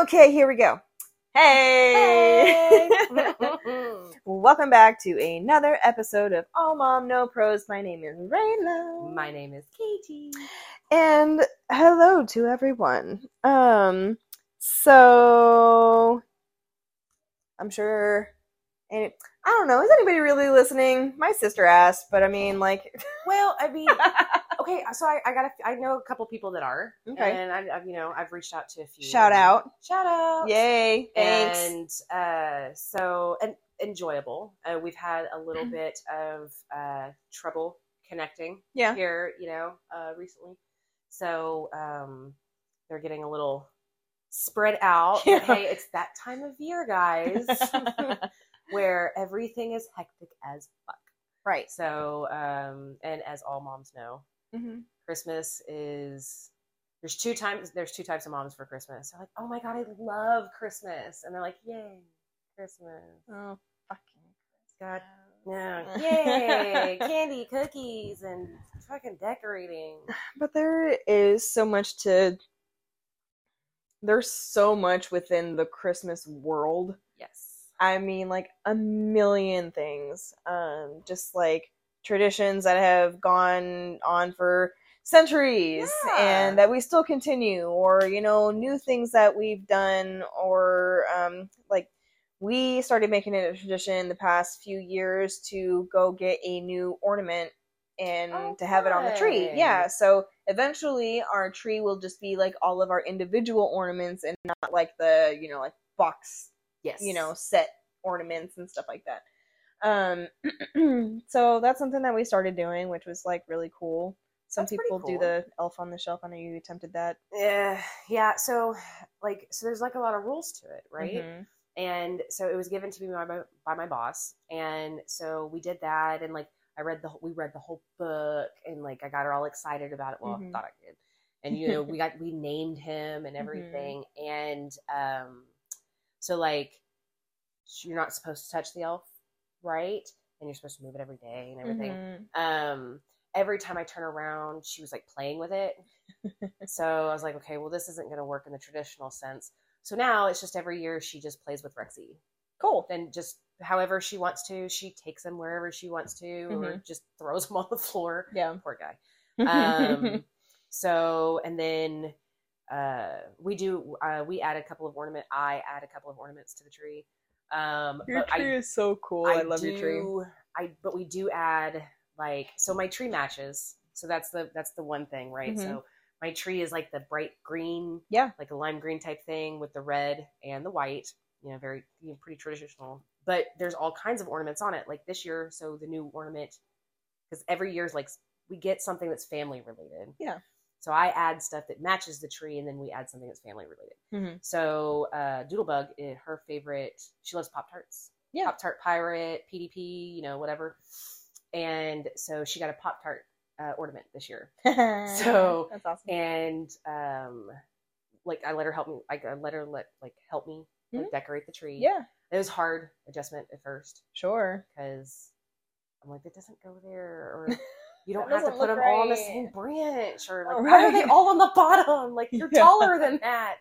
Okay, here we go. Hey! Welcome back to another episode of All Mom No Pros. My name is Rayla. My name is Katie. And hello to everyone. Um, so I'm sure and I don't know, is anybody really listening? My sister asked, but I mean like Well, I mean, okay, so I, I got a, I know a couple people that are, Okay. and I, I've you know I've reached out to a few. shout out. shout out, Yay. Thanks. and uh, so and enjoyable. Uh, we've had a little Mm-hmm. bit of uh, trouble connecting yeah. here, you know, uh, recently. So um, they're getting a little spread out. Yeah. Hey, it's that time of year, guys, where everything is hectic as fuck. right. So, um, and as all moms know, hmm Christmas is there's two times there's two types of moms for Christmas. They're like, oh my god, I love Christmas, and they're like, yay, Christmas, Oh, fucking God, no, yay, candy, cookies, and fucking decorating. But there is so much to. There's so much within the Christmas world. Yes, I mean, like a million things. Um, just like traditions that have gone on for centuries Yeah. and that we still continue, or you know, new things that we've done, or um, like we started making it a tradition in the past few years to go get a new ornament and Oh, to have it on the tree. Yeah, so eventually our tree will just be like all of our individual ornaments and not like the you know like box yes, you know set ornaments and stuff like that um so that's something that we started doing which was like really cool. Some That's people do the elf on the shelf. I know you attempted that. Yeah, yeah. So, like, so there's like a lot of rules to it, right? Mhm. and so it was given to me by my, by my boss. And so we did that and like i read the whole- we read the whole book and like i got her all excited about it. Well Mhm. i thought i did. And you know we got we named him and everything. And um so like you're not supposed to touch the elf right? And you're supposed to move it every day and everything. Mhm. um every time i turn around she was like playing with it. So i was like okay well this isn't going to work in the traditional sense. So now it's just every year she just plays with rexy. Cool. Then just however she wants to she takes him wherever she wants to or Mhm. just throws him on the floor. Yeah. Poor guy. Um so and then uh we do uh we add a couple of ornament i add a couple of ornaments to the tree um your but I tree is so cool i, love your tree I but we do add like so my tree matches. So that's the that's the one thing, right? Mhm. So my tree is like the bright green, Yeah. like a lime green type thing with the red and the white. You know, very you know, pretty traditional. But there's all kinds of ornaments on it. Like this year, so the new ornament because every year is like we get something that's family related. Yeah. So I add stuff that matches the tree, and then we add something that's family related. Mhm. So uh, Doodlebug, eh, her favorite, she loves Pop Tarts. Yeah. Pop Tart Pirate, PDP, you know, whatever. And so she got a Pop Tart uh, ornament this year. So- that's awesome And um, like I let her help me, like I let her let like help me like, Mhm. decorate the tree. yeah It was hard adjustment at first sure because I'm like, it doesn't go there, or you don't have to put them all on the same branch, or like, Oh, why are they all on the bottom? Like you're Yeah. taller than that.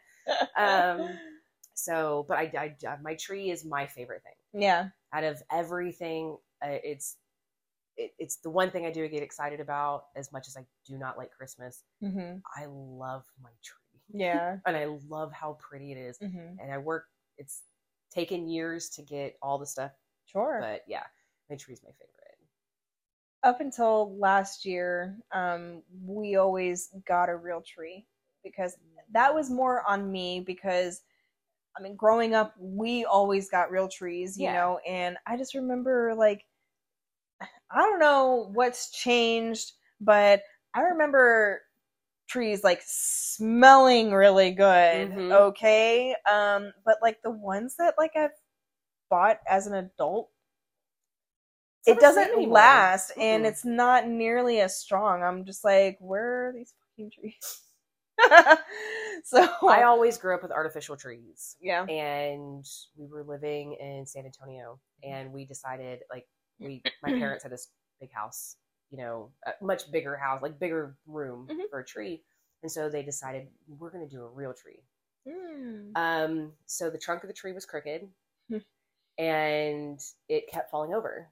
Um, So, but I, I, I- my tree is my favorite thing yeah out of everything. Uh, it's it, it's the one thing I do get excited about as much as I do not like Christmas. hmm I love my tree, yeah and I love how pretty it is. hmm And I work. It's taken years to get all the stuff, sure but yeah, my tree's my favorite. Up until last year, um, we always got a real tree because that was more on me because I mean, growing up, we always got real trees, you Yeah. know, and I just remember like I don't know what's changed, but I remember trees like smelling really good, Mhm. okay? Um, but like the ones that like I've bought as an adult it doesn't last and Mm-mm. it's not nearly as strong. I'm just like, where are these fucking trees? so I always grew up with artificial trees. yeah. and we were living in San Antonio and we decided like we my parents had this big house, you know, a much bigger house, like bigger room Mhm. for a tree. And so they decided we're going to do a real tree. Mm. Um, so the trunk of the tree was crooked, Hmm. and it kept falling over.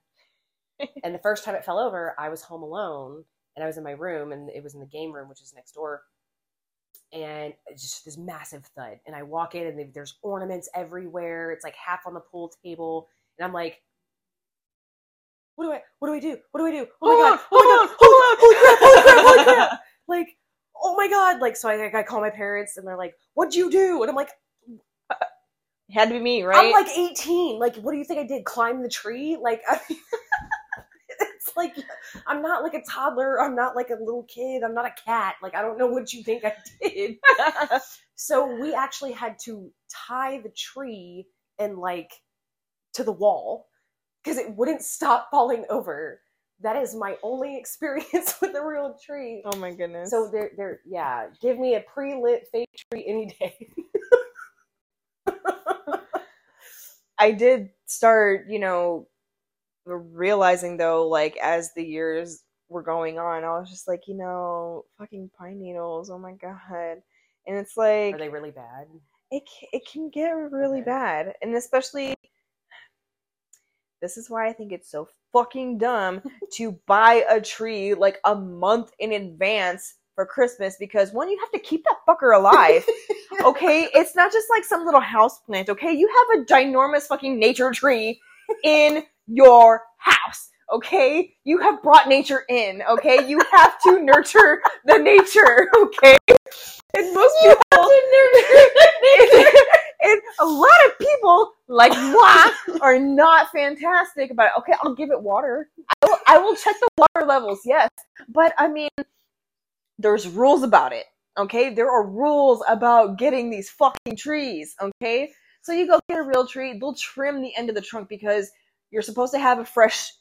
and the first time it fell over, I was home alone, and I was in my room, and it was in the game room, which is next door. And just this massive thud, and I walk in, and there's ornaments everywhere. It's like half on the pool table, and I'm like, "What do I? What do I do? What do I do? Oh my god! Oh my god! Holy, holy crap! Holy crap! Holy crap! Like, oh my god! Like, so I, I call my parents, and they're like, "What'd you do?" And I'm like, It had to be me, right? I'm like 18. Like, what do you think I did? Climb the tree? Like, I mean, like I'm not like a toddler. I'm not like a little kid. I'm not a cat. Like, I don't know what you think I did. so we actually had to tie the tree and like to the wall because it wouldn't stop falling over. That is my only experience with a real tree. oh my goodness. So they're they're yeah. Give me a pre-lit fake tree any day. I did start, you know, realizing though, like as the years were going on, I was just like, you know, fucking pine needles. Oh my god. And it's like Are they really bad? it it can get really Okay. bad, and especially this is why I think it's so fucking dumb to buy a tree like a month in advance for Christmas because one, you have to keep that fucker alive. okay, it's not just like some little house plant. Okay, you have a ginormous fucking nature tree in your house. Okay, you have brought nature in. Okay, you have to nurture the nature. Okay, and most people and, and a lot of people like moi are not fantastic about it. Okay, I'll give it water. I will, I will check the water levels. Yes, but I mean, there's rules about it. Okay, there are rules about getting these fucking trees. Okay, so you go get a real tree. They'll trim the end of the trunk because you're supposed to have a fresh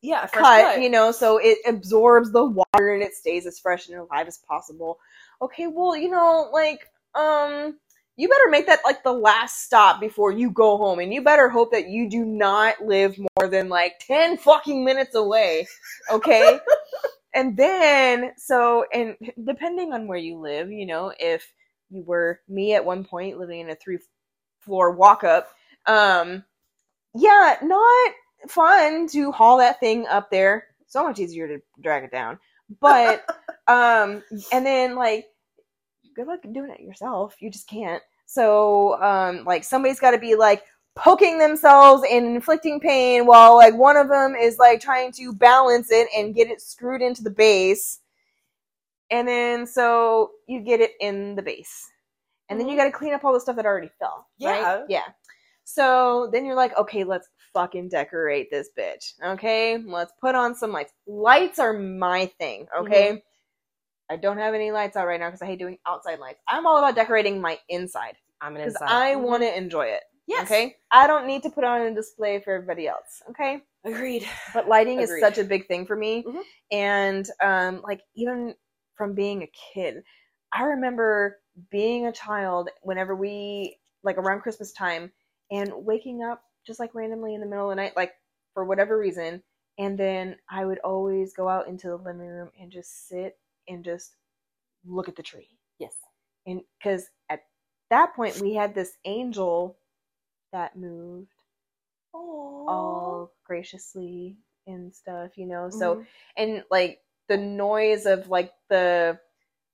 Yeah, fresh cut, you know, so it absorbs the water and it stays as fresh and alive as possible. Okay, well, you know, like, um, you better make that like the last stop before you go home, and you better hope that you do not live more than like 10 fucking minutes away, okay? and then, so, and depending on where you live, you know, if you were me at one point living in a three floor walk up, um, yeah, not fun to haul that thing up there. So much easier to drag it down. But um and then like good luck doing it yourself. You just can't. So um like somebody's got to be like poking themselves and inflicting pain while like one of them is like trying to balance it and get it screwed into the base. And then so you get it in the base. And then you Mhm. got to clean up all the stuff that already fell. right? Yeah. Yeah. So then you're like, okay, let's fucking decorate this bitch. Okay, let's put on some lights. Lights are my thing. Okay, I don't have any lights out right now because I hate doing outside lights. I'm all about decorating my inside I'm an inside. I Mhm. want to enjoy it. Yes. Okay, I don't need to put on a display for everybody else. Okay, Agreed. but lighting is such a big thing for me, Mhm. and um, like even from being a kid, I remember being a child whenever we like around Christmas time and waking up just like randomly in the middle of the night, like for whatever reason, and then I would always go out into the living room and just sit and just look at the tree, Yes. and because at that point we had this angel that moved Oh. all graciously and stuff, you know. So Mhm. and like the noise of like the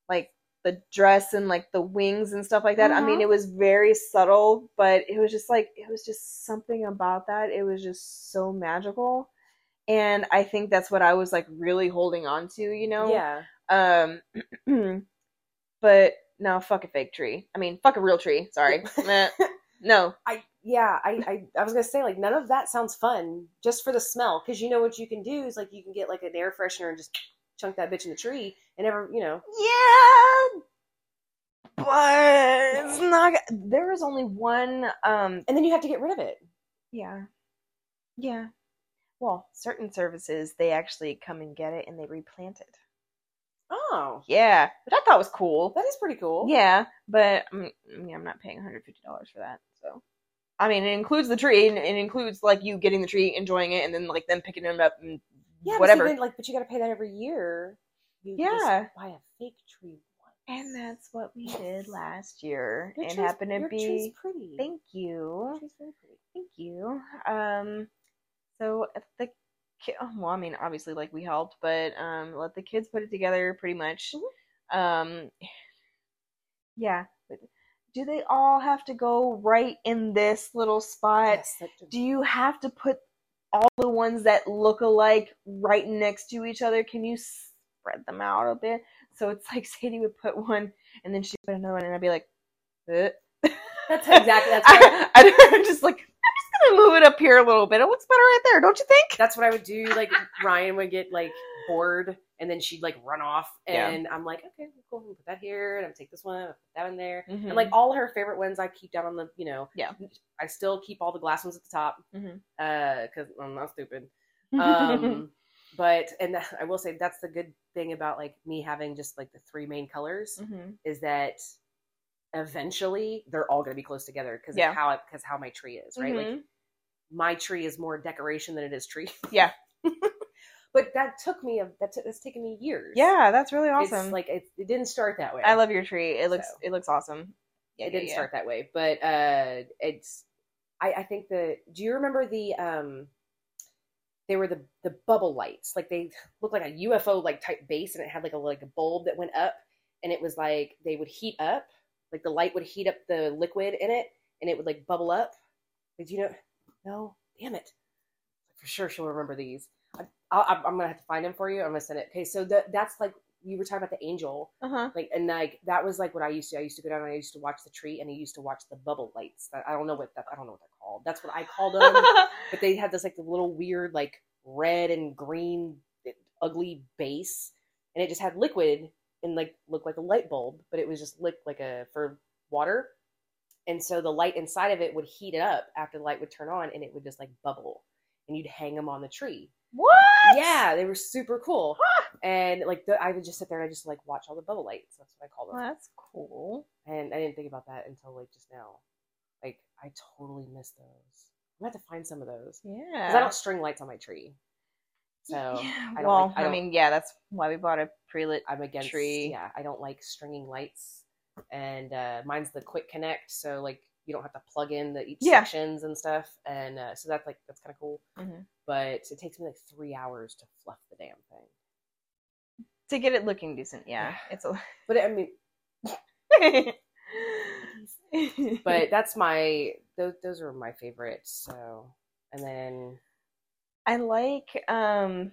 like the dress and like the wings and stuff like that. I mean, Mhm. it was very subtle, but it was just like it was just something about that. It was just so magical. And I think that's what I was like really holding on to, you know. Yeah. Um but no, fuck a fake tree. I mean, fuck a real tree. Sorry. No. I yeah, I, I I was gonna say like none of that sounds fun just for the smell because you know what you can do is like you can get like an air freshener and just chunk that bitch in the tree and ever, you know Yeah, but it's not. There is only one. Um. and then you have to get rid of it. Yeah. Yeah. Well, certain services they actually come and get it and they replant it. Oh, Yeah, which I thought was cool. that is pretty cool. Yeah, but I mean, I'm not paying 150 dollars for that. So, I mean, it includes the tree and it includes like you getting the tree, enjoying it, and then like them picking it up and yeah, whatever. But like, but you got to pay that every year. You Yeah. just buy a fake tree. And that's what we did last year. Your it tree's- happened to be. pretty. Thank you. Tree's very pretty. Thank you. Um, so at the ki- well, I mean, obviously, like we helped, but um, let the kids put it together pretty much. Um, yeah. Do they all have to go right in this little spot? Yes, Do you have to put all the ones that look alike right next to each other? Can you spread them out a bit? So it's like Sadie would put one, and then she'd put another one, and I'd be like, eh. That's exactly- that's what I, I, am just like, I'm gonna move it up here a little bit. It looks better right there, don't you think? that's what I would do. Like Ryan would get like bored, and then she'd like run off, Yeah. and I'm like, okay, cool, we'll put that here, and I'm take this one, I'll put that in there, Mhm. and like all her favorite ones, I keep down on the, you know, Yeah. I still keep all the glass ones at the top, Mhm. uh, because I'm not stupid. Um, but and that- I will say that's the good thing about like me having just like the three main colors Mhm. is that eventually they're all going to be close together because Yeah. of how because how my tree is right like Mhm. my tree is more decoration than it is tree Yeah. but that took me a that took it's taken me years yeah, that's really awesome. it's like it, it didn't start that way I love your tree. It looks So. it looks awesome. Yeah, it yeah, didn't yeah. start that way but uh it's i i think the do you remember the um they were the the bubble lights like they looked like a ufo like type base and it had like a like a bulb that went up and it was like they would heat up like the light would heat up the liquid in it and it would like bubble up did you know no damn it for sure she'll remember these I, i'm gonna have to find them for you i'm gonna send it okay so that that's like you were talking about the angel Uh-huh. like and like that was like what I used to. I used to go down and I used to watch the tree and I used to watch the bubble lights. That I don't know what that I don't know what they're called. That's what I called them. but they had this like the little weird like red and green ugly base, and it just had liquid and like looked like a light bulb, but it was just lit like a for water. And so the light inside of it would heat it up after the light would turn on, and it would just like bubble, and you'd hang them on the tree. what? Yeah, they were super cool. And like the, I would just sit there and I just like watch all the bubble lights. That's what I call them. Well, that's cool. And I didn't think about that until like just now. Like I totally miss those. I'm gonna have to find some of those Yeah. because I don't string lights on my tree. So yeah. I don't well, like- I I, mean, yeah, that's why we bought a pre-lit. I'm against. Tree. Yeah, I don't like stringing lights. And uh, mine's the quick connect, so like you don't have to plug in the each Yeah. sections and stuff. And uh, so that's like that's kind of cool. Mhm. But it takes me like three hours to fluff the damn thing. to get it looking decent. Yeah, Yeah. it's a. But I mean, but that's my those those are my favorites. So and then I like um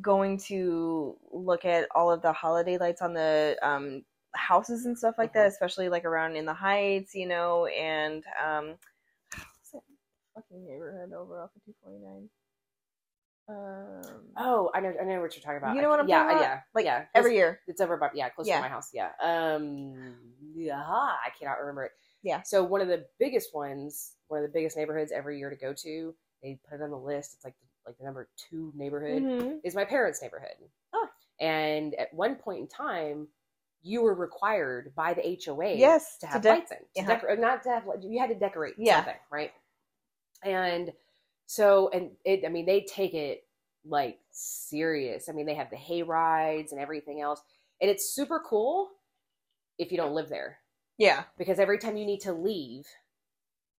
going to look at all of the holiday lights on the um houses and stuff like that, especially like around in the heights, you know, and um what's that fucking neighborhood over off of two forty nine? Um oh, I know I know what you're talking about. You know what I'm yeah, talking about? Yeah, Like, yeah. every Close- year. It's over by, yeah, close Yeah. to my house. Yeah. Um. Yeah, I cannot remember it. Yeah. So one of the biggest ones, one of the biggest neighborhoods every year to go to, they put it on the list. It's like like the number two neighborhood Mhm. is my parents' neighborhood. Oh. And at one point in time, you were required by the HOA Yes, to to have dec- lights in. To uh-huh. decor- not to have you had to decorate Yeah. something, right? And so and it I mean they take it like serious. I mean they have the hay rides and everything else. And it's super cool if you don't live there Yeah. because every time you need to leave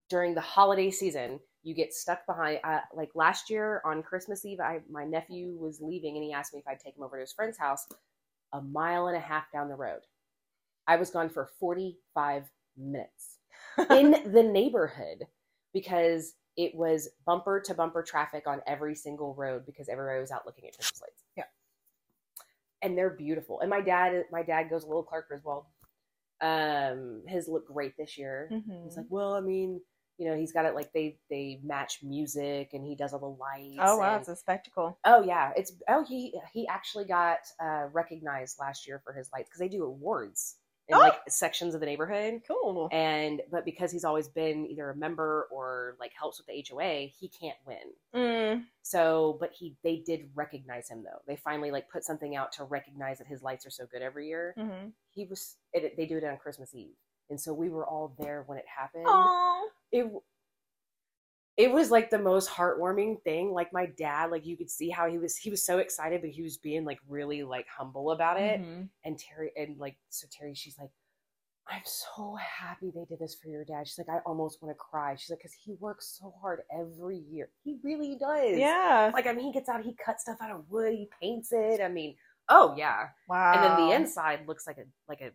during the holiday season, you get stuck behind. Uh, like last year on Christmas Eve, I my nephew was leaving and he asked me if I'd take him over to his friend's house, a mile and a half down the road. I was gone for forty five minutes in the neighborhood because it was bumper to bumper traffic on every single road because everybody was out looking at Christmas lights. Yeah. And they're beautiful. And my dad my dad goes a little Clark Griswold. Um his look great this year. Mhm. He's like, Well, I mean, you know, he's got it like they they match music and he does all the lights. Oh wow, and- it's a spectacle. Oh yeah, it's oh he he actually got uh, recognized last year for his lights because they do awards in Oh! like sections of the neighborhood. Cool. And but because he's always been either a member or like helps with the HOA, he can't win. Mm. So, but he they did recognize him though. They finally like put something out to recognize that his lights are so good every year. hmm He was it, they do it on Christmas Eve, and so we were all there when it happened. Oh. It it was like the most heartwarming thing. Like my dad, like you could see how he was he was so excited, but he was being like really like humble about it. Mhm. And Terry and like so Terry, she's like, I'm so happy they did this for your dad. She's like, I almost want to cry. She's like, because he works so hard every year. He really does. Yeah. Like I mean, he gets out, he cuts stuff out of wood, he paints it. I mean, oh yeah. Wow. And then the inside looks like a like a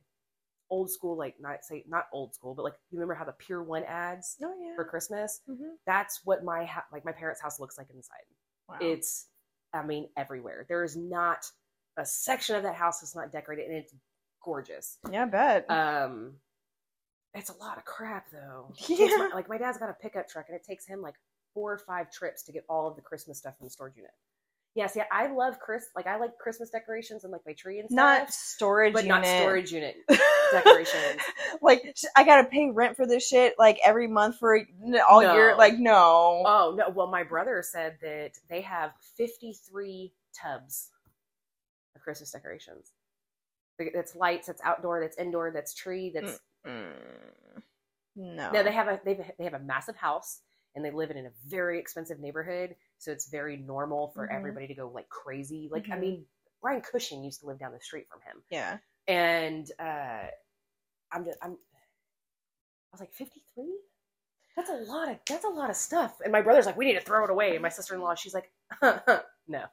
old school, like not say not old school, but like you remember how the Pier One ads Oh yeah. for Christmas? Mhm. That's what my ha- like my parents' house looks like inside. Wow. It's, I mean, everywhere. There is not a section of that house that's not decorated, and it's gorgeous. yeah, I bet. Um, it's a lot of crap though. Yeah. my- like my dad's got a pickup truck, and it takes him like four or five trips to get all of the Christmas stuff from the storage unit. Yes, yeah, see, I love Chris. Like I like Christmas decorations and like my tree and stuff, not storage but unit. not storage unit decorations. like I gotta pay rent for this shit like every month for all year. Like no. Oh no! Well, my brother said that they have fifty-three tubs of Christmas decorations. That's lights. That's outdoor. That's indoor. That's tree. That's Mm. No. no. They have a they they have a massive house, and they live in a very expensive neighborhood. So it's very normal for Mhm. everybody to go like crazy. Like I Mhm. mean, Brian Cushing used to live down the street from him, Yeah. and uh, I'm just I'm. I was like fifty-three. That's a lot of that's a lot of stuff. And my brother's like, we need to throw it away. And my sister-in-law, she's like, no.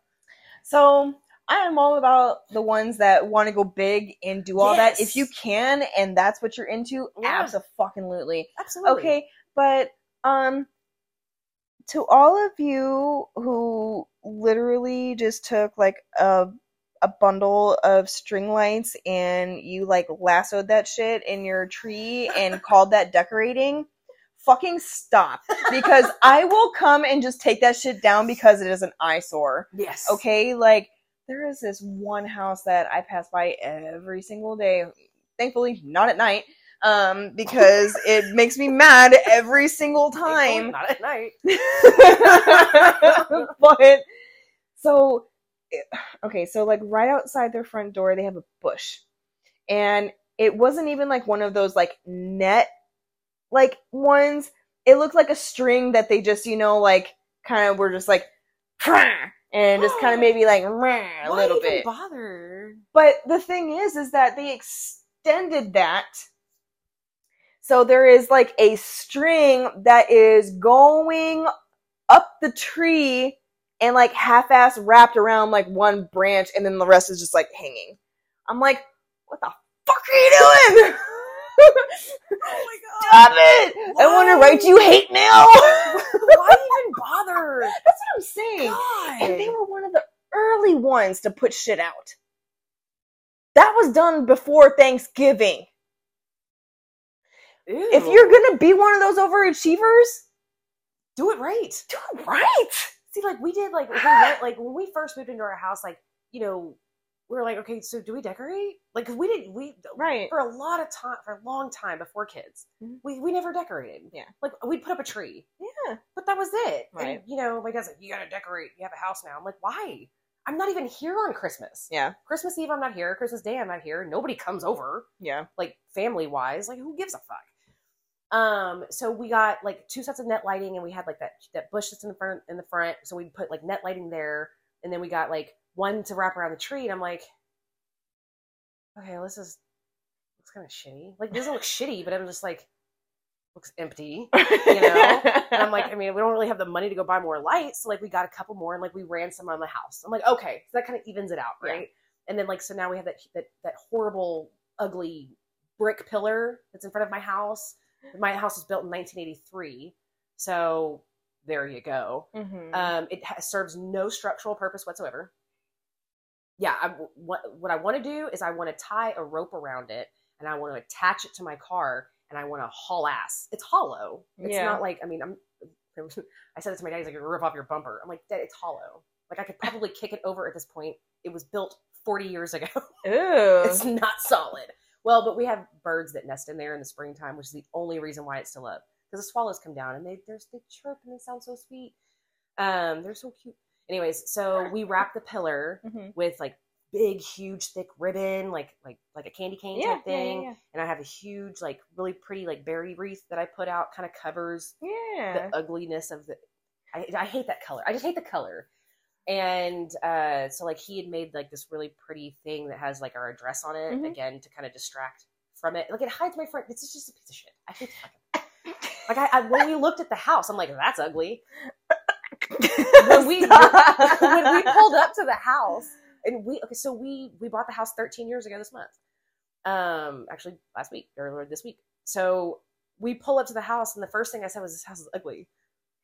So I am all about the ones that want to go big and do all that if you can, and that's what you're into. Yeah. Absolutely. Absolutely. Okay, but um, to all of you who literally just took like a a bundle of string lights and you like lassoed that shit in your tree and called that decorating. Fucking stop because I will come and just take that shit down because it is an eyesore. Yes. Okay, like there is this one house that I pass by every single day. Thankfully, not at night, um, because it makes me mad every single time. Not at night. but so okay, so like right outside their front door, they have a bush, and it wasn't even like one of those like net like ones. It looked like a string that they just you know like kind of were just like and just kind of maybe like a Why little even bit. Bother. But the thing is, is that they extended that. So there is like a string that is going up the tree and like half-ass wrapped around like one branch and then the rest is just like hanging. I'm like, what the fuck are you doing? Oh my god. Stop it! I want to Why? write you hate mail. Why even bother? That's what I'm saying. God. And they were one of the early ones to put shit out. That was done before Thanksgiving. If you're gonna be one of those overachievers, do it right. do it right. See, like we did, like when we went, like when we first moved into our house, like you know, we were like, okay, so do we decorate? Like, cause we didn't, we Right. for a lot of time, for a long time before kids, Mhm. we we never decorated. Yeah. like we'd put up a tree, Yeah. but that was it. Right. And you know, my dad's like, you gotta decorate. You have a house now. I'm like, why? I'm not even here on Christmas. Yeah. Christmas Eve, I'm not here. Christmas Day, I'm not here. Nobody comes over, Yeah. like family wise. Like, who gives a fuck? Um, so we got like two sets of net lighting, and we had like that that bush that's in the front in the front. So we put like net lighting there, and then we got like one to wrap around the tree. And I'm like, okay, this is looks kind of shitty. Like, it doesn't look shitty, but I'm just like, looks empty. you know? And I'm like, I mean, we don't really have the money to go buy more lights. So like we got a couple more and like we ran some on the house. I'm like, okay, so that kind of evens it out, Yeah. right? And then like so now we have that that that horrible, ugly brick pillar that's in front of my house. My house was built in 1983, so there you go. Mhm. Um, it ha- serves no structural purpose whatsoever. Yeah, I, what what I want to do is I want to tie a rope around it and I want to attach it to my car and I want to haul ass. It's hollow. It's Yeah. not like I mean I'm. I said it to my dad. He's like, "You're rip off your bumper." I'm like, "Dad, it's hollow. Like I could probably kick it over at this point. It was built 40 years ago. Ew. it's not solid." Well, but we have birds that nest in there in the springtime, which is the only reason why it's still up. Because the swallows come down and they they're, they chirp and they sound so sweet. Um, they're so cute. Anyways, so we wrap the pillar Mhm. with like big, huge, thick ribbon, like like like a candy cane Yeah, type yeah, thing. yeah, And I have a huge, like really pretty, like berry wreath that I put out, kind of covers yeah. the ugliness of the. I, I hate that color. I just hate the color. And uh, so, like, he had made like this really pretty thing that has like our address on it Mhm. again to kind of distract from it. Like, it hides my front. This is just a piece of shit. I hate fucking. Like, I, I when we looked at the house, I'm like, that's ugly. when we when we pulled up to the house and we okay so we we bought the house 13 years ago this month um actually last week or this week so we pull up to the house and the first thing i said was this house is ugly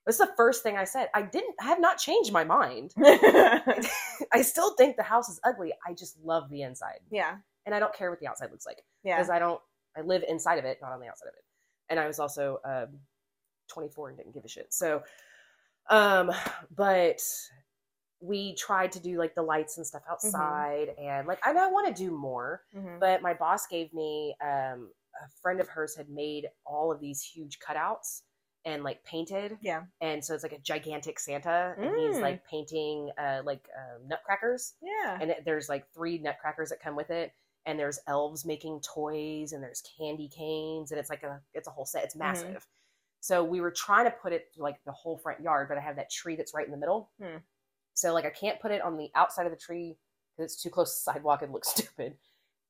that's the first thing i said. I didn't i have not changed my mind. I still think the house is ugly. I just love the inside. Yeah, and i don't care what the outside looks like. Yeah. because i don't i live inside of it not on the outside of it. And i was also um 24 and didn't give a shit. So um but we tried to do like the lights and stuff outside. And like and i want to do more Mhm. but my boss gave me um a friend of hers had made all of these huge cutouts and like painted Yeah. and so it's like a gigantic santa and he's Mm. like painting uh like um, nutcrackers Yeah. and it, there's like three nutcrackers that come with it and there's elves making toys and there's candy canes and it's like a it's a whole set it's massive so we were trying to put it like the whole front yard but i have that tree that's right in the middle Hmm. so like i can't put it on the outside of the tree because it's too close to the sidewalk and looks stupid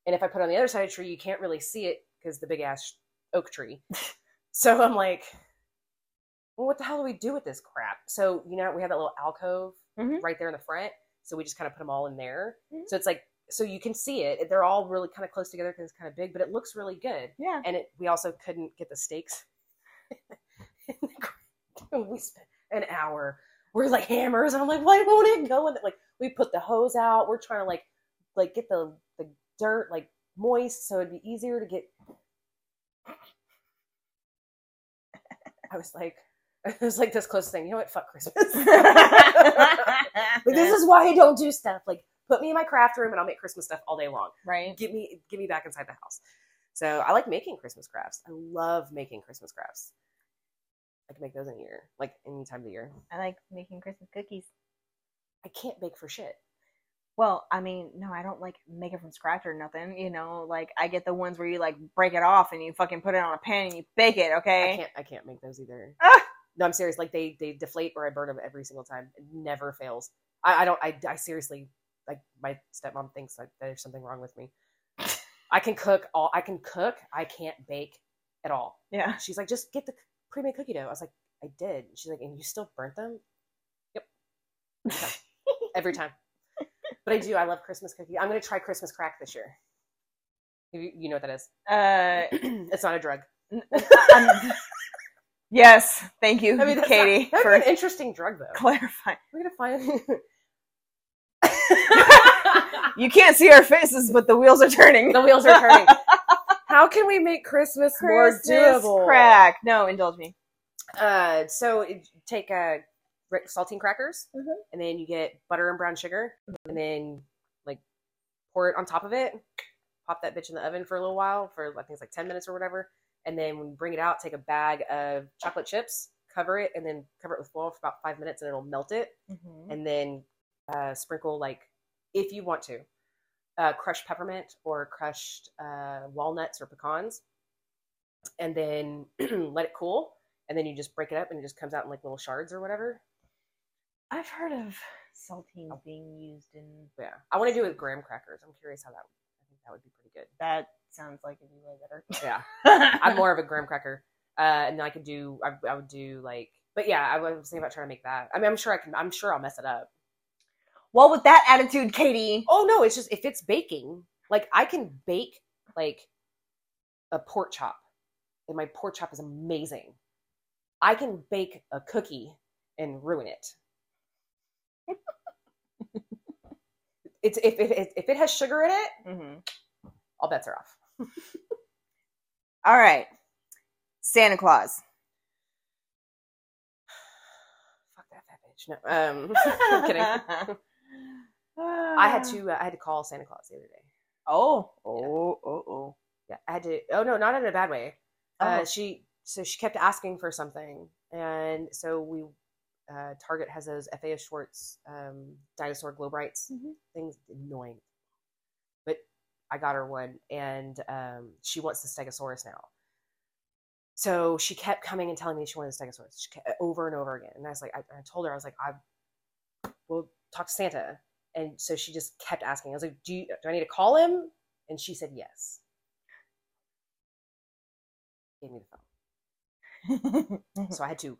and if i put it on the other side of the tree you can't really see it because the big ass oak tree so i'm like well what the hell do we do with this crap? So you know we have that little alcove Mhm. right there in the front. So we just kind of put them all in there. Mhm. so it's like so you can see it. They're all really kind of close together because it's kind of big but it looks really good. Yeah. and it we also couldn't get the stakes we spent an hour. We're like hammers and i'm like why won't it go And like we put the hose out. We're trying to like like get the the dirt like moist so it'd be easier to get i was like it was like this close thing you know what fuck christmas Like, this is why I don't do stuff. Like put me in my craft room and I'll make Christmas stuff all day long. right. Get me get me back inside the house. So I like making Christmas crafts. I love making Christmas crafts. I can make those in a year, like any time of the year. I like making Christmas cookies. I can't bake for shit. Well, I mean, no, I don't like make it from scratch or nothing. You know, like I get the ones where you like break it off and you fucking put it on a pan and you bake it. Okay. I can't I can't make those either. No, I'm serious. Like they they deflate or I burn them every single time. It never fails. I, I don't I, I seriously like my stepmom thinks like there's something wrong with me. I can cook all I can cook. I can't bake at all. Yeah. She's like, just get the pre-made cookie dough. I was like, I did. She's like, and you still burnt them? Yep. Every time. Every time. But I do. I love Christmas cookie. I'm gonna try Christmas crack this year. You, you know what that is? Uh, it's not a drug. Yes. Thank you, I mean, that's Katie, not, for an interesting drug though. clarifying. We're gonna find. You can't see our faces, but the wheels are turning. the wheels are turning. How can we make Christmas, more doable? crack. No, indulge me. Uh, so take uh, ri- saltine crackers, Mhm. and then you get butter and brown sugar, and then like pour it on top of it. Pop that bitch in the oven for a little while, for I think it's like ten minutes or whatever. And then when you bring it out, take a bag of chocolate chips, cover it, and then cover it with foil for about five minutes, and it'll melt it. Mm-hmm. And then uh, sprinkle like if you want to, uh, crushed peppermint or crushed uh, walnuts or pecans, and then let it cool. And then you just break it up, and it just comes out in like little shards or whatever. I've heard of saltines being used in. Yeah, I want to do it with graham crackers. I'm curious how that. That would be pretty good. That sounds like it'd be way better. Yeah, I'm more of a graham cracker, uh, and then I could do. I, I would do like, but yeah, I was thinking about trying to make that. I mean, I'm sure I can. I'm sure I'll mess it up. well, with that attitude, Katie. Oh no, it's just if it's baking, like I can bake like a pork chop, and my pork chop is amazing. I can bake a cookie and ruin it. It's if, if if it has sugar in it, Mm-hmm. all bets are off. All right, Santa Claus. Fuck that fat bitch. No, um, I'm kidding. I had to uh, I had to call Santa Claus the other day. Oh, oh, oh, oh. Yeah, I had to. Oh no, not in a bad way. Uh, Oh. she so she kept asking for something, and so we uh, Target has those FAO Schwarz um, dinosaur glow brights Mhm. things. Annoying, But I got her one, and um, she wants the Stegosaurus now. So she kept coming and telling me she wanted the Stegosaurus kept, over and over again. And I was like, I, I told her, I was like, I will talk to Santa. And so she just kept asking. I was like, do, you, do I need to call him? And she said yes. Gave me the phone. so I had to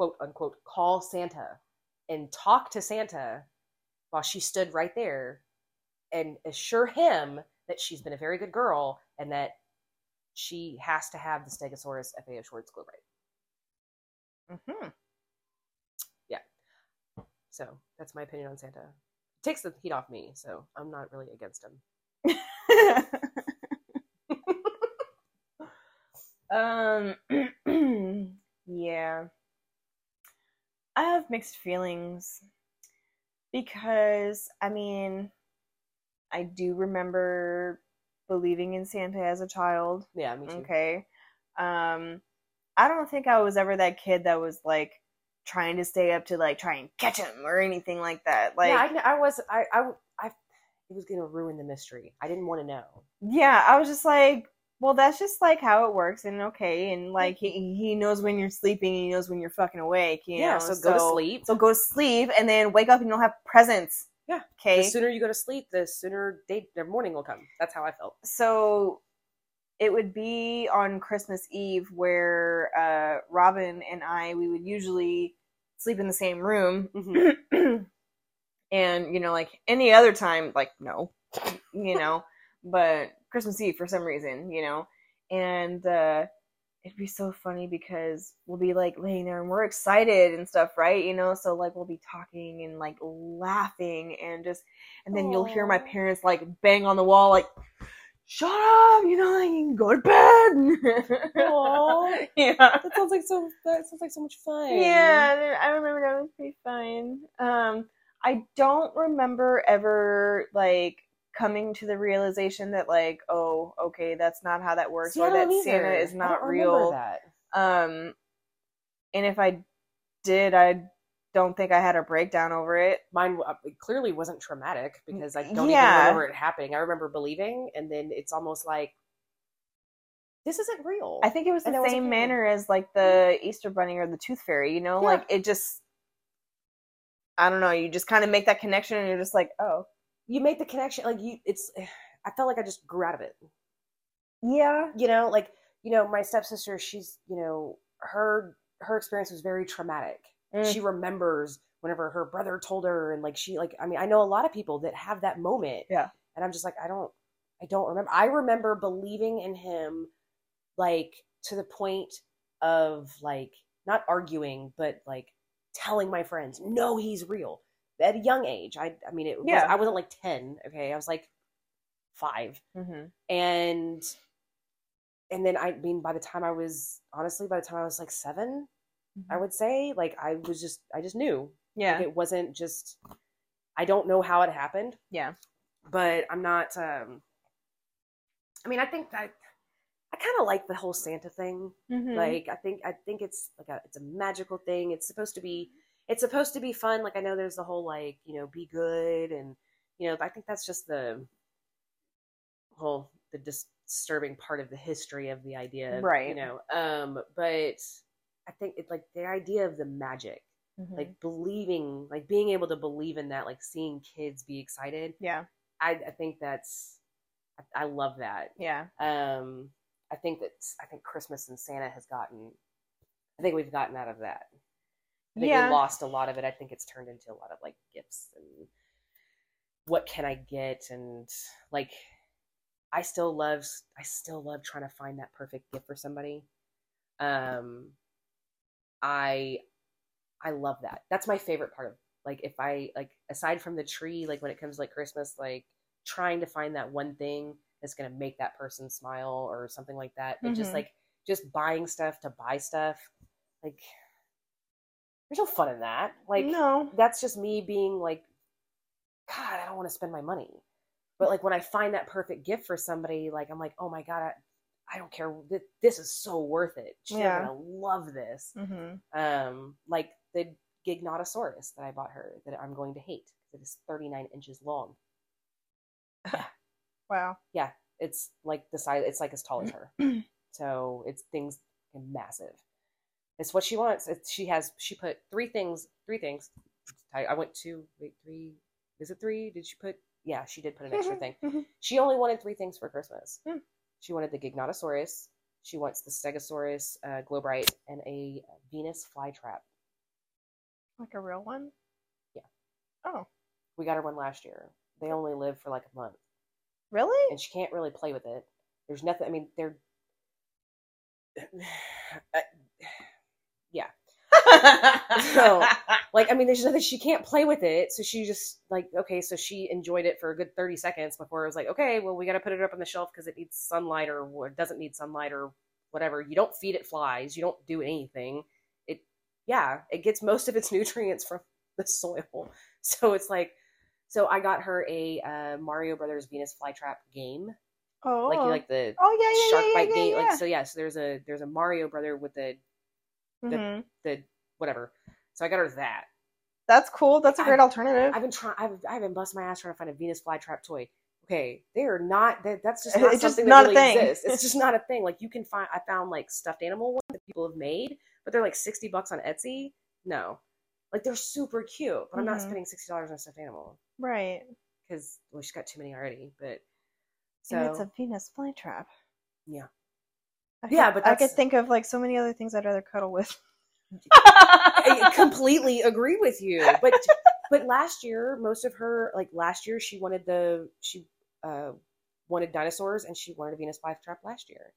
quote unquote call Santa and talk to Santa while she stood right there and assure him that she's been a very good girl and that she has to have the Stegosaurus FAO Schwarz glow hmm Yeah. So that's my opinion on Santa. It takes the heat off me, so I'm not really against him. um, yeah. I have mixed feelings because, I mean, I do remember believing in Santa as a child. Yeah, me too. Okay. Um, I don't think I was ever that kid that was like trying to stay up to like try and catch him or anything like that. Like, yeah, I, I was, I, I, I, it was gonna ruin the mystery. I didn't want to know. yeah, I was just like, well, that's just like how it works, and okay, and like he he knows when you're sleeping, he knows when you're fucking awake. You yeah, know? so go to sleep. So go to sleep, and then wake up, and you'll have presents. Yeah. Okay. The sooner you go to sleep, the sooner day, their morning will come. That's how I felt. so it would be on Christmas Eve where uh, Robin and I we would usually sleep in the same room, Mhm. and you know, like any other time, like no, you know, but Christmas Eve for some reason, you know, and uh, it'd be so funny because we'll be like laying there and we're excited and stuff, right? You know, so like we'll be talking and like laughing and just, and then you'll hear my parents like bang on the wall, like, shut up, you know, like, you can go to bed. Aw. yeah. That sounds like so. That sounds like so much fun. Yeah, I remember that was pretty fun. Um, I don't remember ever like coming to the realization that like, oh, okay, that's not how that works, See, or that don't Santa is not real. That. Um, and if I did, I don't think I had a breakdown over it. Mine uh, it clearly wasn't traumatic because I don't Yeah. even remember it happening. I remember believing, and then it's almost like this isn't real. I think it was the was same okay. manner as like the Easter Bunny or the Tooth Fairy. You know, Yeah. like it just. I don't know. You just kind of make that connection, and you're just like, oh, you make the connection. Like you, it's. I felt like I just grew out of it. yeah, you know like you know my stepsister she's you know her her experience was very traumatic Mm. she remembers whenever her brother told her and like she like i mean i know a lot of people that have that moment Yeah. and i'm just like i don't i don't remember i remember believing in him like to the point of like not arguing but like telling my friends no he's real at a young age i i mean it was, Yeah. i wasn't like 10 okay i was like 5 mm-hmm. and and then I mean by the time I was honestly by the time I was like 7 I would say like I was just I just knew yeah, Like, it wasn't just I don't know how it happened yeah. but I'm not um I mean I think that I kind of like the whole Santa thing Mhm. like I think I think it's like a it's a magical thing it's supposed to be it's supposed to be fun. Like I know there's the whole like you know be good and you know I think that's just the whole the disturbing part of the history of the idea of, Right. you know um but I think it's like the idea of the magic Mhm. like believing like being able to believe in that like seeing kids be excited yeah, I, I think that's I, I love that. Yeah, um i think that i think christmas and santa has gotten i think we've gotten out of that i think yeah. we lost a lot of it i think it's turned into a lot of like gifts and what can i get and like i still love i still love trying to find that perfect gift for somebody um i i love that that's my favorite part of like if i like aside from the tree like when it comes to, like christmas like trying to find that one thing that's going to make that person smile or something like that and just Mhm. like just buying stuff to buy stuff like there's no fun in that like no, that's just me being like god i don't want to spend my money but like when i find that perfect gift for somebody like i'm like oh my god i, I don't care this is so worth it she's Yeah. gonna love this hmm um like the giganotosaurus that i bought her that i'm going to hate because it is 39 inches long Wow. Yeah, it's like the size. It's like as tall as her. so it's things massive. It's what she wants. It's, she has. She put three things. Three things. I, I went to wait three. Is it three? Did she put? Yeah, she did put an extra thing. Mhm. She only wanted three things for Christmas. Hmm. She wanted the Giganotosaurus. She wants the Stegosaurus uh, Globrite and a Venus flytrap. Like a real one? Yeah. Oh, We got her one last year. They only live for like a month, really? and she can't really play with it. There's nothing. I mean, they're. So, like I mean, there's nothing she can't play with it. So she just like okay, so she enjoyed it for a good thirty seconds before it was like, okay, well we got to put it up on the shelf because it needs sunlight or, or it doesn't need sunlight or whatever. You don't feed it flies. You don't do anything. It yeah, it gets most of its nutrients from the soil. So it's like, so I got her a uh, Mario Brothers Venus flytrap game, oh, like you like the Oh yeah, yeah, shark yeah, bite yeah, game. Like so, yeah. So there's a there's a Mario brother with the yeah. Mhm. the whatever. So I got her that. That's cool. That's a great I- alternative. I've been trying. I've I've been busting my ass trying to find a Venus flytrap toy. Okay, they are not. That, that's just not It's just not a that really thing. exists. It's just not a thing. Like you can find. I found like stuffed animal ones that people have made, but they're like sixty bucks on Etsy. No, like they're super cute, but I'm not Mhm. spending sixty dollars on a stuffed animal right. because well, she's got too many already. But and it's a Venus flytrap. Yeah. I Yeah, could- but I could think of like so many other things I'd rather cuddle with. I completely agree with you. But but last year, most of her like last year, she wanted the she uh wanted dinosaurs and she wanted a Venus flytrap last year.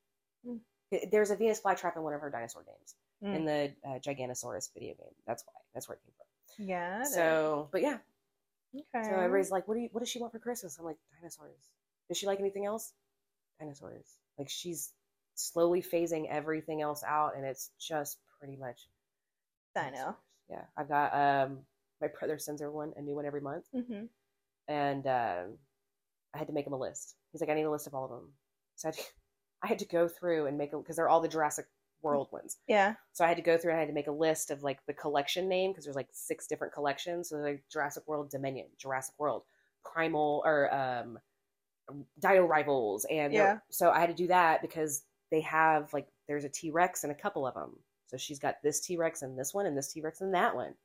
Mm. There's a Venus flytrap in one of her dinosaur games Mm. in the uh, Giganotosaurus video game. That's why. That's where it came from. yeah. So, but yeah. okay. So everybody's like, "What do you? What does she want for Christmas?" I'm like, "Dinosaurs." Does she like anything else? Dinosaurs. Like she's slowly phasing everything else out, and it's just pretty much I know. Yeah, I've got um my brother sends her one, a new one every month, hmm and um I had to make him a list. He's like, I need a list of all of them. So I had to, I had to go through and make a because they're all the Jurassic World ones. Yeah. So I had to go through and I had to make a list of like the collection name because there's like six different collections. So like Jurassic World Dominion, Jurassic World Primal or um Dino Rivals, and Yeah. so I had to do that because they have like there's a T Rex and a couple of them. So she's got this T Rex and this one and this T Rex and that one.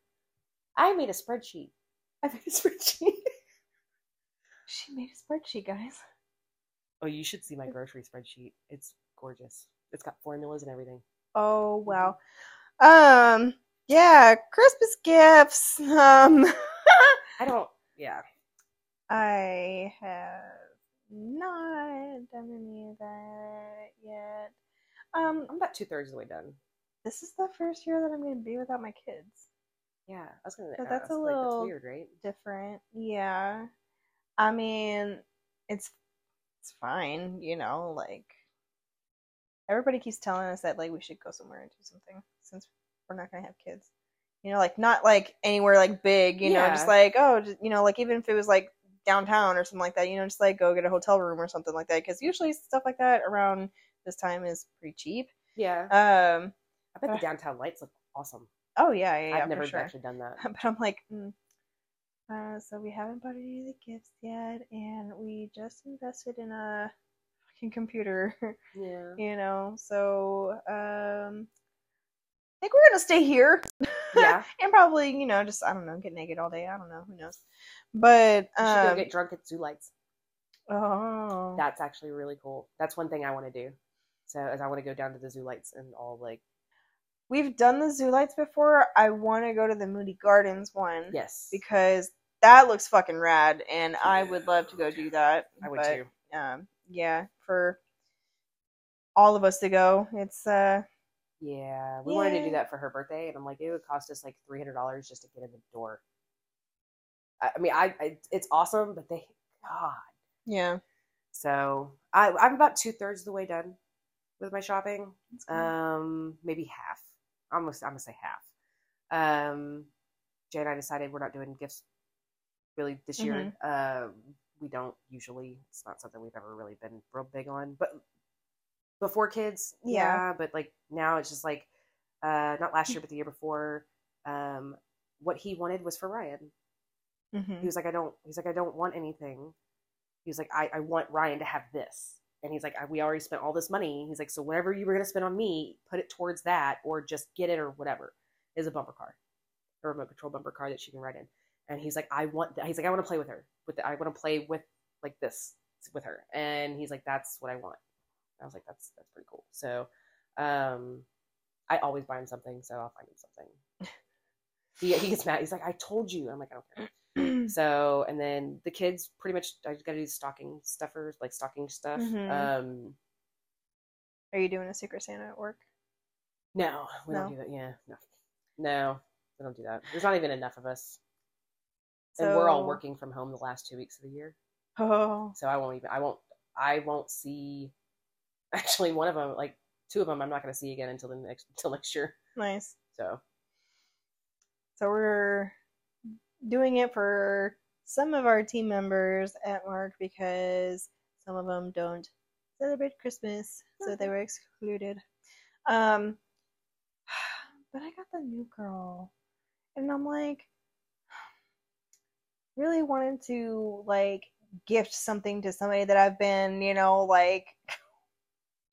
I made a spreadsheet. I made a spreadsheet. She made a spreadsheet, guys. oh, you should see my grocery spreadsheet. It's gorgeous. It's got formulas and everything. Oh wow. Um. Yeah. Christmas gifts. Um. I don't. Yeah. I have not done any of that yet. Um. I'm about two thirds of the way done. This is the first year that I'm going to be without my kids. Yeah, I was gonna. So ask, that's a like, little- weird, right? Different. Yeah. I mean, it's it's fine. You know, like everybody keeps telling us that like we should go somewhere and do something since we're not going to have kids. You know, like not like anywhere like big. You know, just like oh, just, you know, like even if it was like downtown or something like that. You know, just like go get a hotel room or something like that. Because usually stuff like that around this time is pretty cheap. Yeah. Um. I bet uh, the downtown lights look awesome. Oh yeah, yeah, yeah I've never sure. actually done that. but I'm like, mm. uh, so we haven't bought any of the gifts yet, and we just invested in a fucking computer, Yeah. you know. So um, I think we're gonna stay here Yeah. and probably, you know, just I don't know, get naked all day. I don't know, who knows. But You should go um, get drunk at zoo lights. oh, That's actually really cool. That's one thing I want to do. So as I want to go down to the zoo lights and all like we've done the zoo lights before. I want to go to the Moody Gardens one yes, because that looks fucking rad, and I would love to go do that. I would but, too. um, yeah, for all of us to go. It's uh, Yeah, we wanted to do that for her birthday, and I'm like, it would cost us like three hundred dollars just to get in the door. I, I mean, I, I it's awesome, but they, God. yeah. So I, I'm about two thirds of the way done with my shopping. Cool. Um, maybe half. I'm I'm gonna say half. Um, Jay and I decided we're not doing gifts really this year. Um, we don't usually. It's not something we've ever really been real big on. But before kids, Yeah. yeah. But like now, it's just like uh, not last year, but the year before. Um, what he wanted was for Ryan. Mhm. He was like, I don't. He's like, I don't want anything. he was like, I, I want Ryan to have this. And he's like, I, we already spent all this money. He's like, so whatever you were going to spend on me, put it towards that or just get it or whatever is a bumper car, a remote control bumper car that she can ride in. And he's like, I want that. He's like, I want to play with her. With the, I want to play with like this with her. And he's like, that's what I want. I was like, that's that's pretty cool. So, um, I always buy him something, so I'll find him something. he he gets mad. He's like, I told you. I'm like, I don't care. So, and then the kids pretty much I just got to do stocking stuffers, like stocking stuff. Mhm. Um, Are you doing a Secret Santa at work? no, we No? don't do that. Yeah, no, no, we don't do that. There's not even enough of us, and we're all working from home the last two weeks of the year. Oh, So I won't even. I won't. I won't see. Actually, one of them, like two of them, I'm not going to see again until the next until next year. nice. So So we're doing it for some of our team members at work because some of them don't celebrate Christmas, so they were excluded. Um, but I got the new girl, and I'm like, really wanted to like gift something to somebody that I've been, you know, like,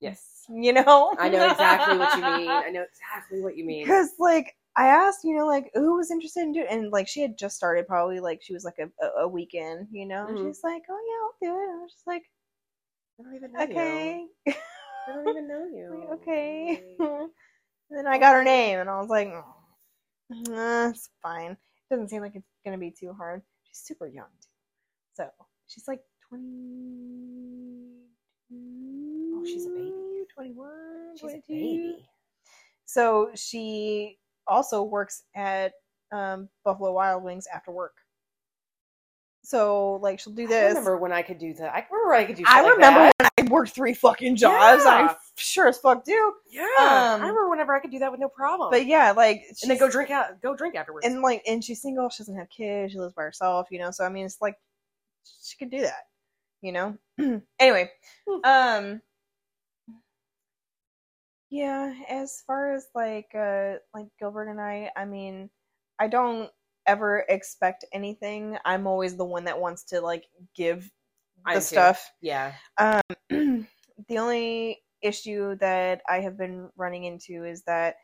yes, you know, I know exactly what you mean. I know exactly what you mean. because like I asked, you know, like who was interested in doing, and like she had just started, probably like she was like a a, weekend, you know. and Mhm. She's like, oh yeah, I'll do it. I was just like, I don't even know okay, you. I don't even know you. Like, okay. then I got her name, and I was like, oh, nah, it's fine. It doesn't seem like it's gonna be too hard. She's super young too, so she's like twenty. Oh, she's a baby. 21, She's a baby. So she also works at um, Buffalo Wild Wings after work. So like she'll do I this. remember when I could do that. I remember when I could do. I like remember that. when I worked three fucking jobs. I sure as fuck do. Yeah, Um, I remember whenever I could do that with no problem. But yeah, like and then go drink out, go drink afterwards. and like and she's single. She doesn't have kids. She lives by herself. You know. So I mean, it's like she could do that. You know. anyway, Hmm. um. Yeah, as far as like uh like Gilbert and I, I mean, I don't ever expect anything. I'm always the one that wants to like give I the too. stuff. yeah, Um, the only issue that I have been running into is that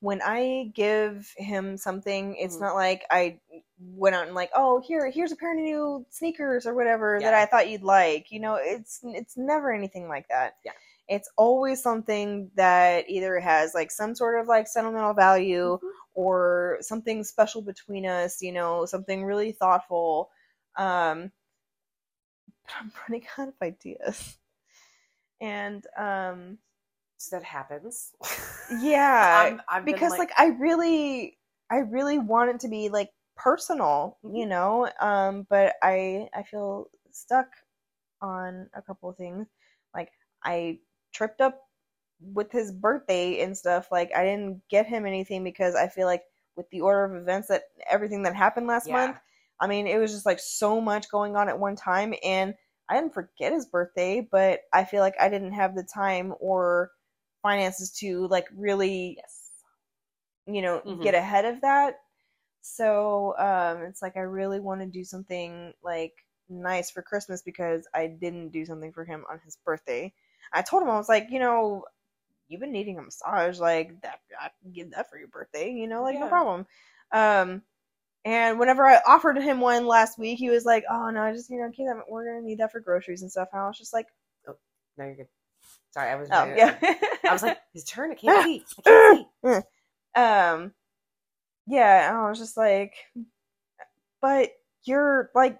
when I give him something, it's Mhm. not like I went out and like, oh, here, here's a pair of new sneakers or whatever that I thought you'd like. You know, it's it's never anything like that. Yeah. It's always something that either has like some sort of like sentimental value Mhm. or something special between us, you know, something really thoughtful. Um, but I'm running out of ideas. And um, so that happens. yeah, I'm- I've because like, I really, I really want it to be like personal, you know. Um, but I, I feel stuck on a couple of things. Like I tripped up with his birthday and stuff. Like I didn't get him anything because I feel like with the order of events that everything that happened last Yeah. month, I mean, it was just like so much going on at one time, and I didn't forget his birthday, but I feel like I didn't have the time or finances to like really, yes, you know, Mhm. get ahead of that. So um, it's like I really want to do something like nice for Christmas because I didn't do something for him on his birthday. I told him I was like, you know, you've been needing a massage, like that. I can give that for your birthday, you know, like no problem. Um, and whenever I offered him one last week, he was like, "Oh no, I just you know that. We're gonna need that for groceries and stuff." And I was just like, no, you're good. Sorry, I was. "Oh yeah." I was like, his turn. I can't see. I can't see. um, yeah. And I was just like, "But you're like,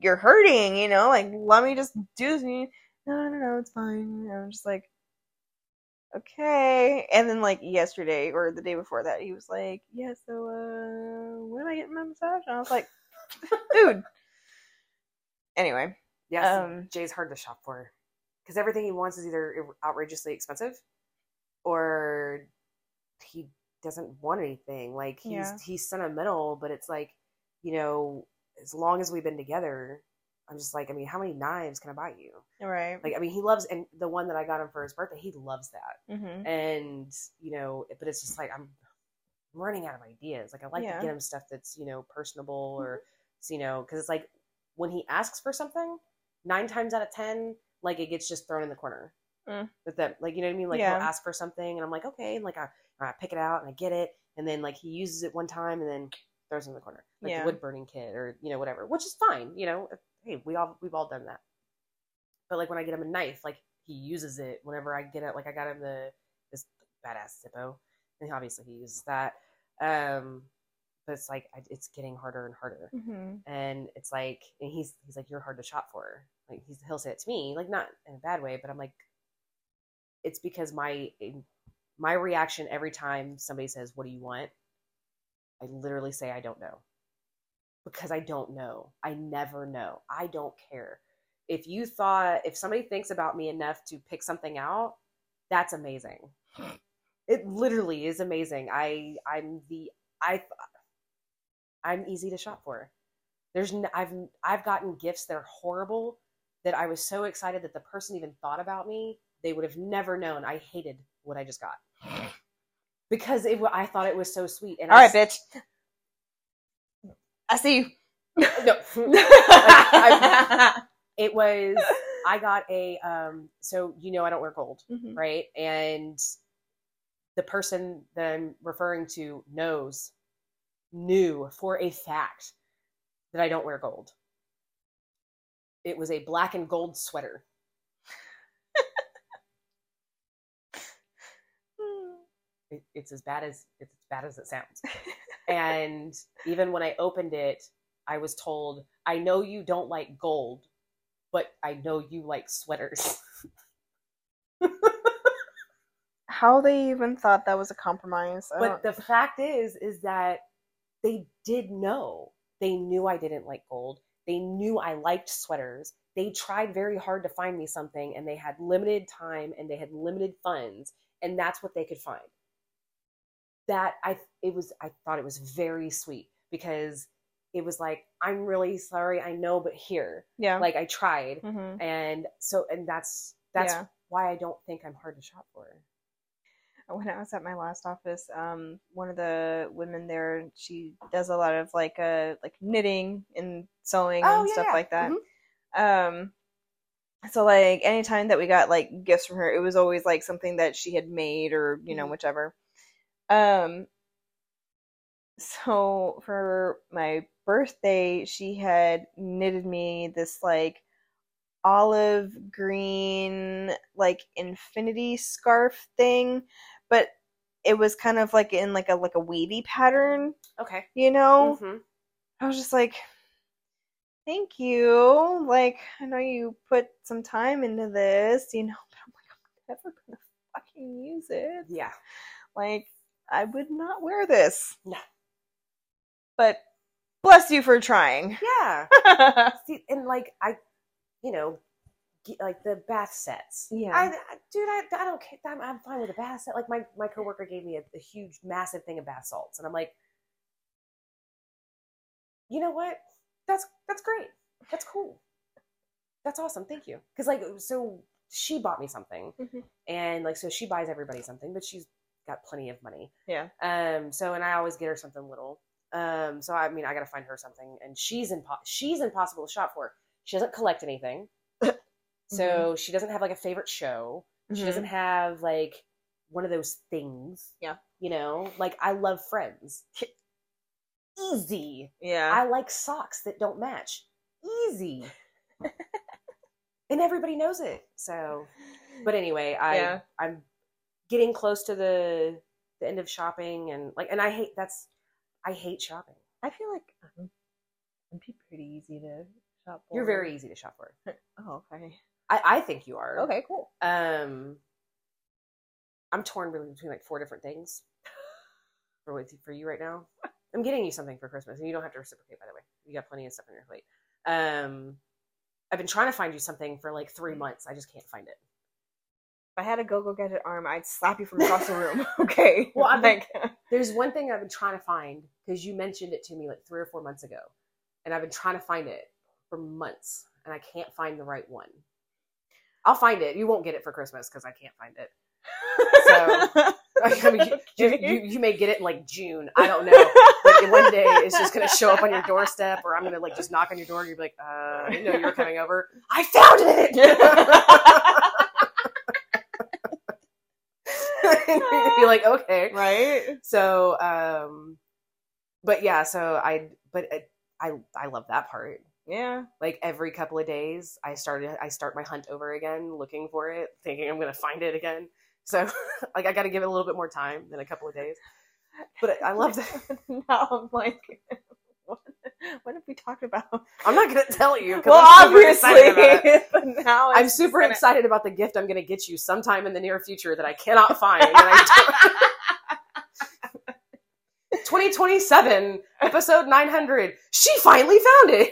you're hurting, you know. Like, let me just do this." And he, no, no, no, it's fine. And I'm just like, okay. And then like yesterday or the day before that, he was like, "Yeah, so uh, when am I getting my massage?" And I was like, "Dude." Anyway, Yes, Um, Jay's hard to shop for because everything he wants is either outrageously expensive or he doesn't want anything. Like he's Yeah. he's sentimental, but it's like you know, as long as we've been together, I'm just like, I mean, how many knives can I buy you? Right. Like, I mean, he loves and the one that I got him for his birthday, he loves that. mm-hmm. And you know, but it's just like I'm running out of ideas. Like I like Yeah. to get him stuff that's you know personable or you know because it's like when he asks for something, nine times out of ten, like it gets just thrown in the corner. Mm. With that, like you know what I mean? Like Yeah. he'll ask for something, and I'm like, okay, and like I, I pick it out and I get it, and then like he uses it one time and then throws it in the corner, like Yeah. the wood burning kid or you know whatever, which is fine. You know, hey, we all we've all done that. But like when I get him a knife, like he uses it whenever I get it. Like I got him the this badass Zippo, and obviously he uses that. Um, but it's like I, it's getting harder and harder, Mhm. and it's like and he's he's like you're hard to shop for. Like he's he'll say it to me, like not in a bad way, but I'm like, it's because my my reaction every time somebody says, "What do you want?" I literally say, "I don't know," because I don't know. I never know. I don't care. If you thought, if somebody thinks about me enough to pick something out, that's amazing. It literally is amazing. I I'm the I I'm easy to shop for. There's n- I've I've gotten gifts that are horrible that I was so excited that the person even thought about me. They would have never known I hated what I just got because it I thought it was so sweet. And All I right, bitch. I see you. No, it was I got a um. So you know I don't wear gold, Mhm. right? And the person that I'm referring to knows, knew for a fact that I don't wear gold. It was a black and gold sweater. It, it's as bad as it's as bad as it sounds. and even when I opened it, I was told, "I know you don't like gold, but I know you like sweaters." How they even thought that was a compromise? I but don't- the fact is is that they did know they knew i didn't like gold they knew i liked sweaters they tried very hard to find me something and they had limited time and they had limited funds and that's what they could find that i it was i thought it was very sweet because it was like i'm really sorry i know but here yeah. like i tried Mhm. and so and that's that's Yeah. why i don't think i'm hard to shop for when I was at my last office, um, one of the women there, she does a lot of like uh like knitting and sewing Oh, and yeah, stuff yeah. like that. Mhm. Um, so like anytime that we got like gifts from her, it was always like something that she had made or you know Mhm. whichever. Um, so for my birthday, she had knitted me this like olive green like infinity scarf thing but it was kind of like in like a like a wavy pattern okay. you know? Mhm. i was just like thank you. Like i know you put some time into this you know but i'm like i'm never gonna fucking use it. Yeah. Like i would not wear this No. but bless you for trying yeah See, and like I, you know, like the bath sets. Yeah. I, dude, I, I don't care. I'm, I'm fine with a bath set. Like my my coworker gave me a, a huge, massive thing of bath salts, and I'm like, you know what? That's that's great. That's cool. That's awesome. Thank you. Because like, so she bought me something, Mhm. and like, so she buys everybody something, but she's got plenty of money. yeah Um, so and I always get her something little. Um, so I mean, I got to find her something, and she's impo- she's impossible to shop for. She doesn't collect anything, so she doesn't have like a favorite show. She Mhm. doesn't have like one of those things. Yeah. you know, like I love Friends. Easy. yeah I like socks that don't match. Easy. and everybody knows it. So, but anyway, I Yeah. I'm getting close to the the end of shopping and like and I hate that's I hate shopping. I feel like um, I'd be pretty easy to shop for. You're very easy to shop for. Oh, okay. I, I think you are. Okay, cool. Um I'm torn really between like four different things for with for you right now. I'm getting you something for Christmas, and you don't have to reciprocate. By the way, you got plenty of stuff on your plate. Um, I've been trying to find you something for like three months. I just can't find it. If I had a go-go gadget arm, I'd slap you from across the room. okay. Well, I'm like, There's one thing I've been trying to find because you mentioned it to me like three or four months ago, and I've been trying to find it for months, and I can't find the right one. I'll find it. You won't get it for Christmas because I can't find it. So I mean, you, Okay. you, you may get it in like June. I don't know. Like one day it's just gonna show up on your doorstep, or I'm gonna like just knock on your door. and You're like, uh, I didn't know you were coming over. I found it. You're like, okay. right? So, um, but yeah, so I, but I, I love that part. Yeah. Like every couple of days, I started, I start my hunt over again, looking for it, thinking I'm gonna find it again. So, like, I got to give it a little bit more time than a couple of days. But I love that. now I'm like, what, what have we talked about? I'm not gonna tell you. Well, I'm super excited about it. obviously, but now I'm super gonna- excited about the gift I'm gonna get you sometime in the near future that I cannot find. I don't- 2027 episode 900 she finally found it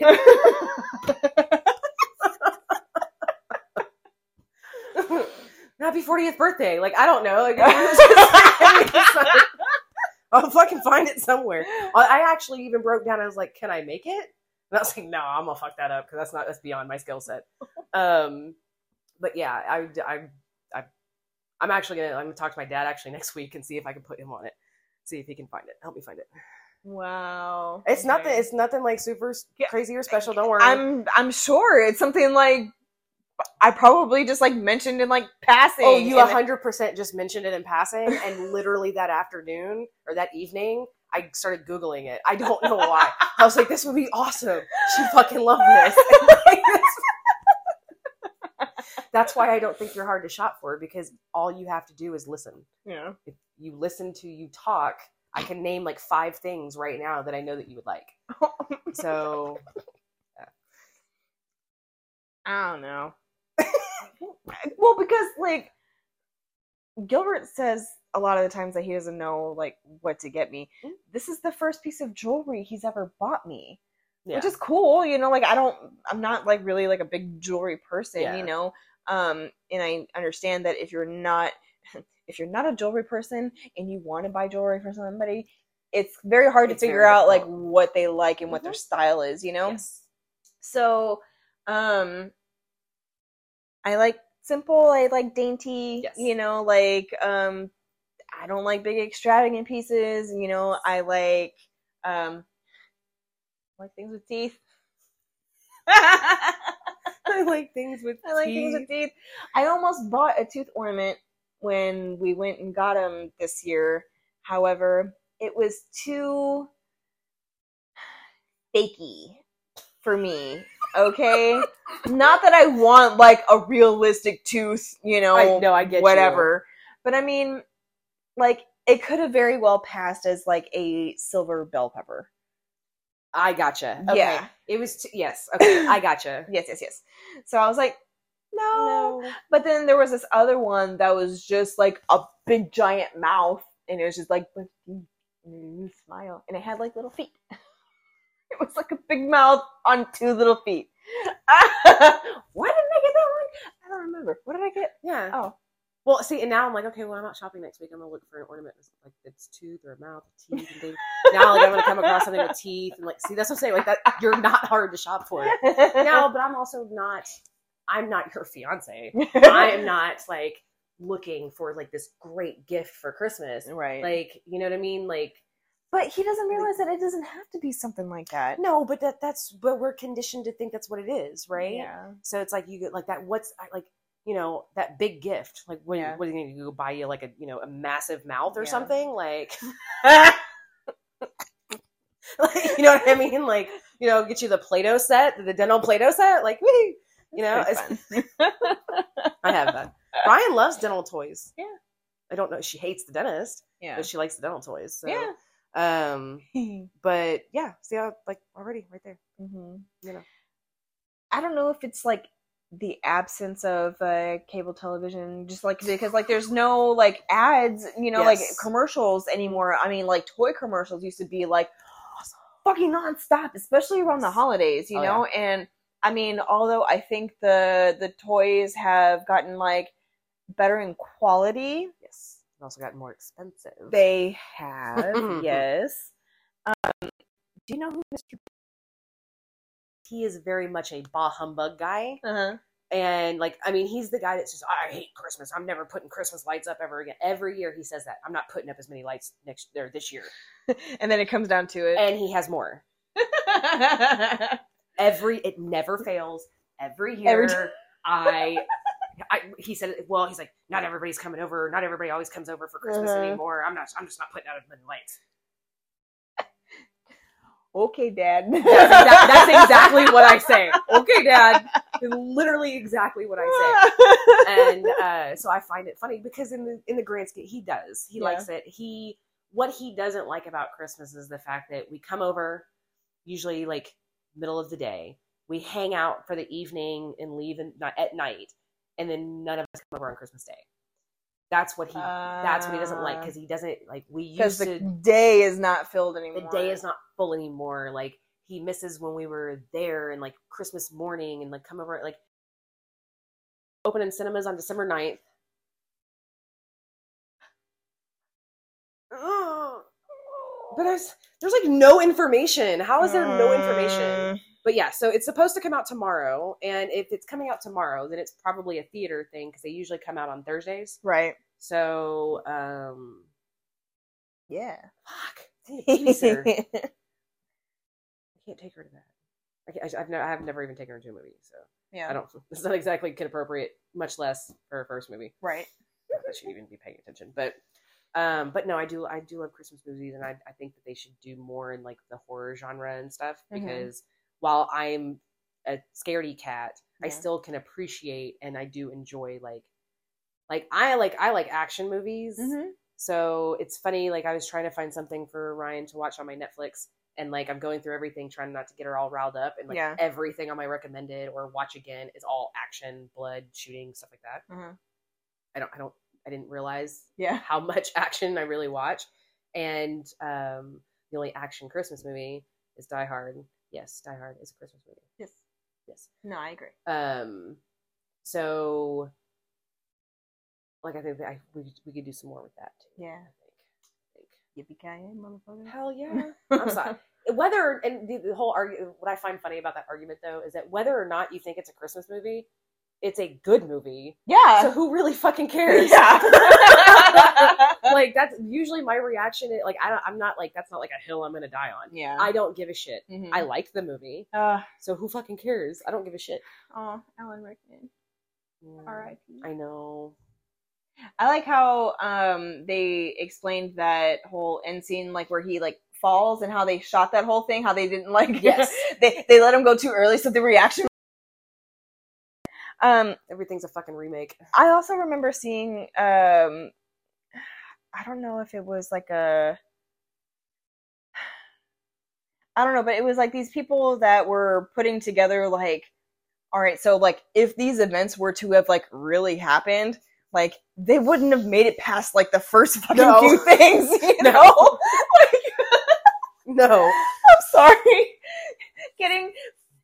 happy 40th birthday like i don't know like- i'll fucking find it somewhere. I I actually even broke down i was like can i make it? And i was like no i'm gonna fuck that up because that's not that's beyond my skill set. Um but yeah I, I i i'm actually gonna i'm gonna talk to my dad actually next week and see if i can put him on it. See if he can find it. Help me find it. Wow. it's nothing it's nothing like super Yeah. crazy or special don't worry. I'm I'm sure it's something like I probably just like mentioned in like passing. Oh, you hundred percent just mentioned it in passing, and literally that afternoon or that evening, I started googling it. I don't know why. I was like, "This would be awesome." She fucking loved this. That's why I don't think you're hard to shop for because all you have to do is listen. Yeah. If you listen to you talk, I can name like five things right now that I know that you would like. So I don't know. Well, because like Gilbert says a lot of the times that he doesn't know like what to get me. Mm. This is the first piece of jewelry he's ever bought me. yeah, which is cool you know like i don't i'm not like really like a big jewelry person Yeah. you know um and i understand that if you're not if you're not a jewelry person and you want to buy jewelry for somebody it's very hard It's to figure out like what they like and what their Mhm. style is you know Yes. so um i like simple i like dainty Yes. you know like um i don't like big extravagant pieces you know i like um I like things with teeth I like things with I like things with teeth. I almost bought a tooth ornament when we went and got them this year. However, it was too fakey for me. Okay, not that I want like a realistic tooth, you know, I know, I get you. whatever. But I mean, like it could have very well passed as like a silver bell pepper. I gotcha. Okay. Yeah. It was t- yes. Okay, I gotcha. Yes, yes, yes. So I was like, no. no. But then there was this other one that was just like a big giant mouth, and it was just like, "With teeth, smile, and it had like little feet. it was like a big mouth on two little feet. Why didn't I get that one? I don't remember. What did I get? Yeah. Oh, Well, see, and now I'm like, okay, well, I'm not shopping next week. I'm gonna look for an ornament with like its tooth or a mouth, teeth, and things. now, like, I'm gonna come across something with teeth, and like, see, that's what I'm saying. Like that, you're not hard to shop for. No, but I'm also not. I'm not your fiance. I am not like looking for like this great gift for Christmas. right. Like, you know what I mean? Like, but he doesn't realize that it doesn't have to be something like that. no, but that that's but we're conditioned to think that's what it is, right? Yeah. So it's like you get like that. What's like you know that big gift? Like when Yeah. what are you gonna go buy you like a you know a massive mouth or Yeah. something? Like, like you know what I mean? Like you know get you the Play-Doh set, the dental Play-Doh set. Like woo! you know. I have that. Ryan loves dental toys. Yeah. I don't know. She hates the dentist, yeah. but she likes the dental toys. So. yeah. Um. But yeah. See how like already right there. hmm You know. I don't know if it's like the absence of uh, cable television, just like because like there's no like ads, you know, like commercials anymore. I mean, like toy commercials used to be like fucking nonstop, especially around the holidays, you Oh, know. And I mean, although I think the the toys have gotten like better in quality, Yes. Also gotten more expensive. they have, yes. Um, do you know who Mr. he is very much a bah humbug guy. Uh-huh. And like, I mean, he's the guy that's just, I hate Christmas. I'm never putting Christmas lights up ever again. Every year he says that. I'm not putting up as many lights next there this year. and then it comes down to it. And he has more. Every it never fails. Every year Every t- I I, he said, well, he's like, not everybody's coming over. Not everybody always comes over for Christmas Uh-huh. anymore. I'm not, I'm just not putting out as many lights. okay, Dad. That's, exa- that's exactly what I say. Okay, Dad. Literally exactly what I say. And uh, so I find it funny because in the in the grand scheme, he does. He Yeah. likes it. He what he doesn't like about Christmas is the fact that we come over, usually like middle of the day. We hang out for the evening and leave in, at night, and then none of us come over on Christmas Day. That's what he. that's what he doesn't like uh, because he doesn't like. We used the to day is not filled anymore. the day is not full anymore. Like he misses when we were there and like Christmas morning and like come over like open in cinemas on December 9th. But there's there's like no information. How is there no information? Uh, But yeah, so it's supposed to come out tomorrow, and if it's coming out tomorrow, then it's probably a theater thing because they usually come out on Thursdays. Right. So, um, Yeah. fuck, I need a babysitter. I can't take her to that. I can't, I, I've, never, I've never even taken her to a movie, so yeah. I don't. It's not exactly kid appropriate, much less for her first movie. Right. That she'd even be paying attention, but um, but no, I do. I do love Christmas movies, and I I think that they should do more in like the horror genre and stuff Mhm. because while I'm a scaredy cat, I still can appreciate and I do enjoy like like I like I like action movies. Mm-hmm. So it's funny, like I was trying to find something for Ryan to watch on my Netflix, and like I'm going through everything, trying not to get her all riled up, and like Yeah. everything on my recommended or watch again is all action, blood, shooting, stuff like that. Mhm. I don't, I don't, I didn't realize Yeah. how much action I really watch, and um, the only action Christmas movie is Die Hard. Yes, Die Hard is a Christmas movie. Yes. Yes. No, I agree. Um, so like I think that I, we we could do some more with that too. Yeah. I think. I think. Yippee motherfucker. Hell yeah. I'm sorry. Whether and the, the whole argument, what I find funny about that argument though is that whether or not you think it's a Christmas movie, it's a good movie. Yeah. So who really fucking cares? yeah. like that's usually my reaction. Is, like I don't, I'm not like that's not like a hill I'm gonna die on. yeah. I don't give a shit. Mhm. I like the movie, Uh, so who fucking cares? I don't give a shit. oh, Alan Rickman. R.I.P. I know. I like how um they explained that whole end scene, like where he like falls, and how they shot that whole thing. How they didn't like, Yes. they they let him go too early, so the reaction. Um, Everything's a fucking remake. I also remember seeing um, I don't know if it was like a. I don't know, but it was like these people that were putting together like, all right, so like if these events were to have like really happened, like they wouldn't have made it past like the first fucking No. few things, you No. know? like, No. I'm sorry, getting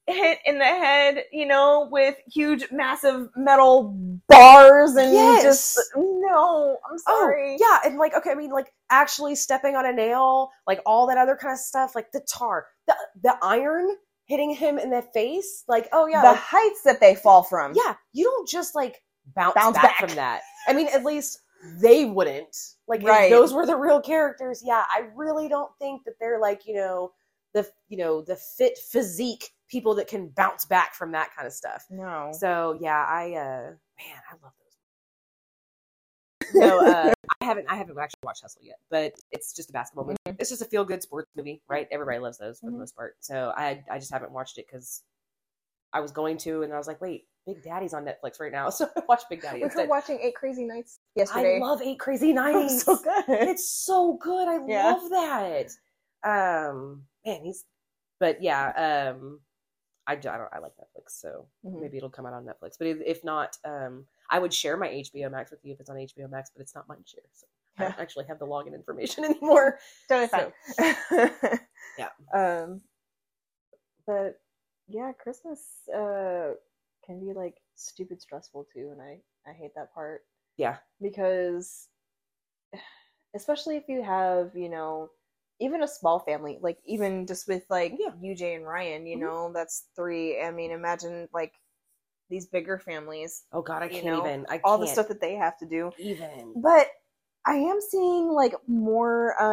hit in the head, you know, with huge, massive metal bars and Yes. just no. I'm sorry. Oh, yeah, and like okay, I mean like actually stepping on a nail, like all that other kind of stuff, like the tar, the the iron hitting him in the face, like oh yeah, the like, heights that they fall from. yeah, you don't just like bounce, Bounce back, back. from that. I mean, at least they wouldn't. Like Right. if those were the real characters. Yeah, I really don't think that they're like you know the you know the fit physique people that can bounce back from that kind of stuff. No. So yeah, I uh man, I love those. No, uh, I haven't I haven't actually watched Hustle yet, but it's just a basketball movie. It's just a feel good sports movie, right? Everybody loves those for Mhm. the most part. So I I just haven't watched it because I was going to, and I was like, wait, Big Daddy's on Netflix right now, so I watched Big Daddy We were instead. watching Eight Crazy Nights yesterday. I love Eight Crazy Nights. so good. It's so good. I Yeah. love that. Um, man, he's. But yeah, um, I, I don't. I like Netflix, so Mhm. maybe it'll come out on Netflix. But if, if not, um, I would share my HBO Max with you if it's on HBO Max, but it's not mine share, so I don't actually have the login information anymore. totally So- fine. Yeah. Um, but yeah, Christmas uh can be like stupid stressful too, and I I hate that part Yeah, because especially if you have you know even a small family like even just with like Yeah. UJ and Ryan you Mhm. know that's three I mean imagine like these bigger families, Oh God, I can't know, even. I all the stuff that they have to do. even. But I am seeing like more. Uh,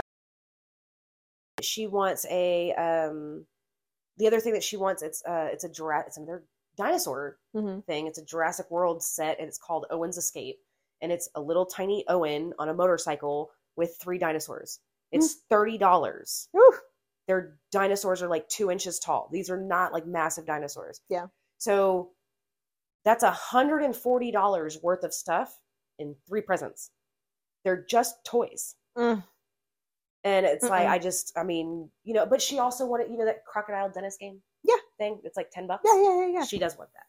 She wants a um. The other thing that she wants it's uh it's a Jura- it's another dinosaur mhm. thing. It's a Jurassic World set, and it's called Owen's Escape, and it's a little tiny Owen on a motorcycle with three dinosaurs. It's thirty dollars. Their dinosaurs are like two inches tall. These are not like massive dinosaurs. Yeah. So that's a hundred and forty dollars worth of stuff in three presents. They're just toys. Mm. And it's like Mm-mm. I just I mean, you know, but she also wanted, you know, that crocodile dentist game Yeah. thing. It's like ten bucks. Yeah, yeah, yeah, yeah. She does want that.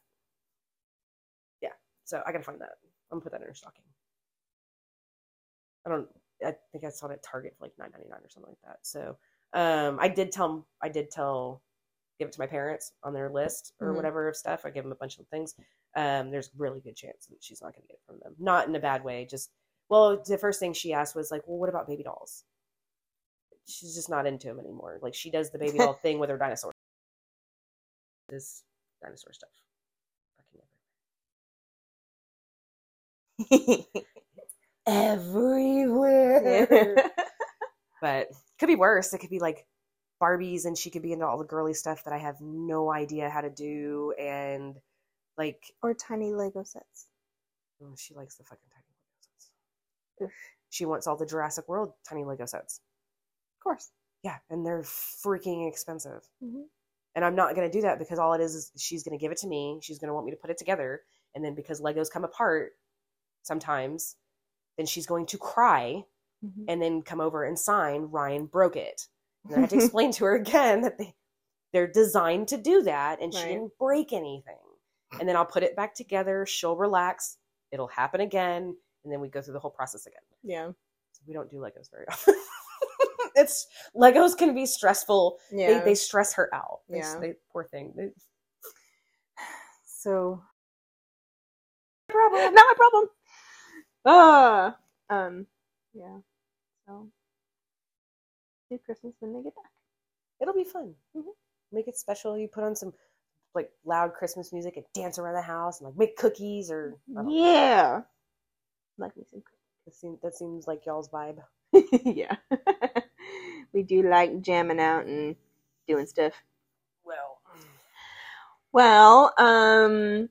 Yeah. So I gotta find that. I'm gonna put that in her stocking. I don't I think I saw it at Target for like nine ninety nine or something like that. So um I did tell I did tell give it to my parents on their list or Mhm. whatever of stuff. I give them a bunch of things. Um there's really good chance that she's not gonna get it from them. Not in a bad way, just well, the first thing she asked was like, "Well, what about baby dolls?" She's just not into them anymore. Like she does the baby doll thing with her dinosaur. This dinosaur stuff. Everywhere. but could be worse. It could be like Barbies, and she could be into all the girly stuff that I have no idea how to do, and like or tiny Lego sets. oh, she likes the fucking tiny Lego sets. Oof. She wants all the Jurassic World tiny Lego sets. Of course. Yeah, and they're freaking expensive. Mhm. And I'm not going to do that because all it is is she's going to give it to me. She's going to want me to put it together. And then because Legos come apart sometimes, then she's going to cry Mhm. and then come over and sign Ryan broke it. And I have to explain to her again that they they're designed to do that and she didn't break anything. And then I'll put it back together, she'll relax, it'll happen again, and then we go through the whole process again. Yeah. So we don't do Legos very often. it's Legos can be stressful. Yeah. They they stress her out. They, Yeah. they poor thing. They- So problem, not my problem. Ah, um, yeah. So do Christmas when they get back. it'll be fun. Mhm. Make it special. You put on some like loud Christmas music and dance around the house and like make cookies or. Yeah. Like me some that, seems, that seems like y'all's vibe. Yeah. we do like jamming out and doing stuff. Well, Well, um,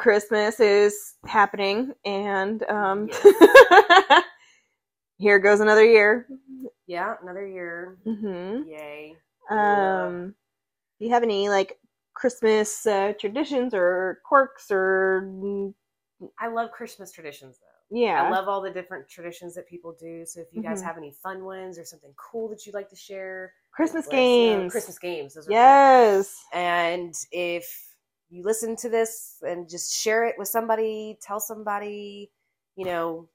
Christmas is happening, and um, here goes another year. yeah, another year. Mm-hmm. Yay. Um, do you have any like Christmas uh, traditions or quirks or I love Christmas traditions though. yeah? I love all the different traditions that people do. So if you guys Mhm. have any fun ones or something cool that you'd like to share, Christmas let us know. games. Christmas games. Those are cool. Yes. And if you listen to this and just share it with somebody, tell somebody, you know.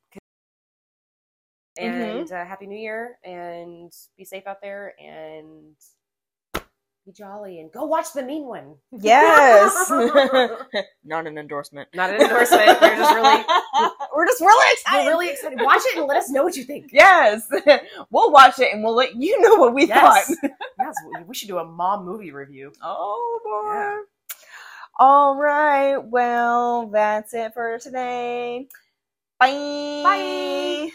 And uh, happy New Year, and be safe out there, and be jolly, and go watch the mean one. Yes. Not an endorsement. Not an endorsement. We're just really, We're just really excited. we're really excited. Watch it and let us know what you think. Yes. we'll watch it and we'll let you know what we Yes. thought. yes, we should do a mom movie review. Oh boy. Yeah. All right. Well, that's it for today. Bye. Bye.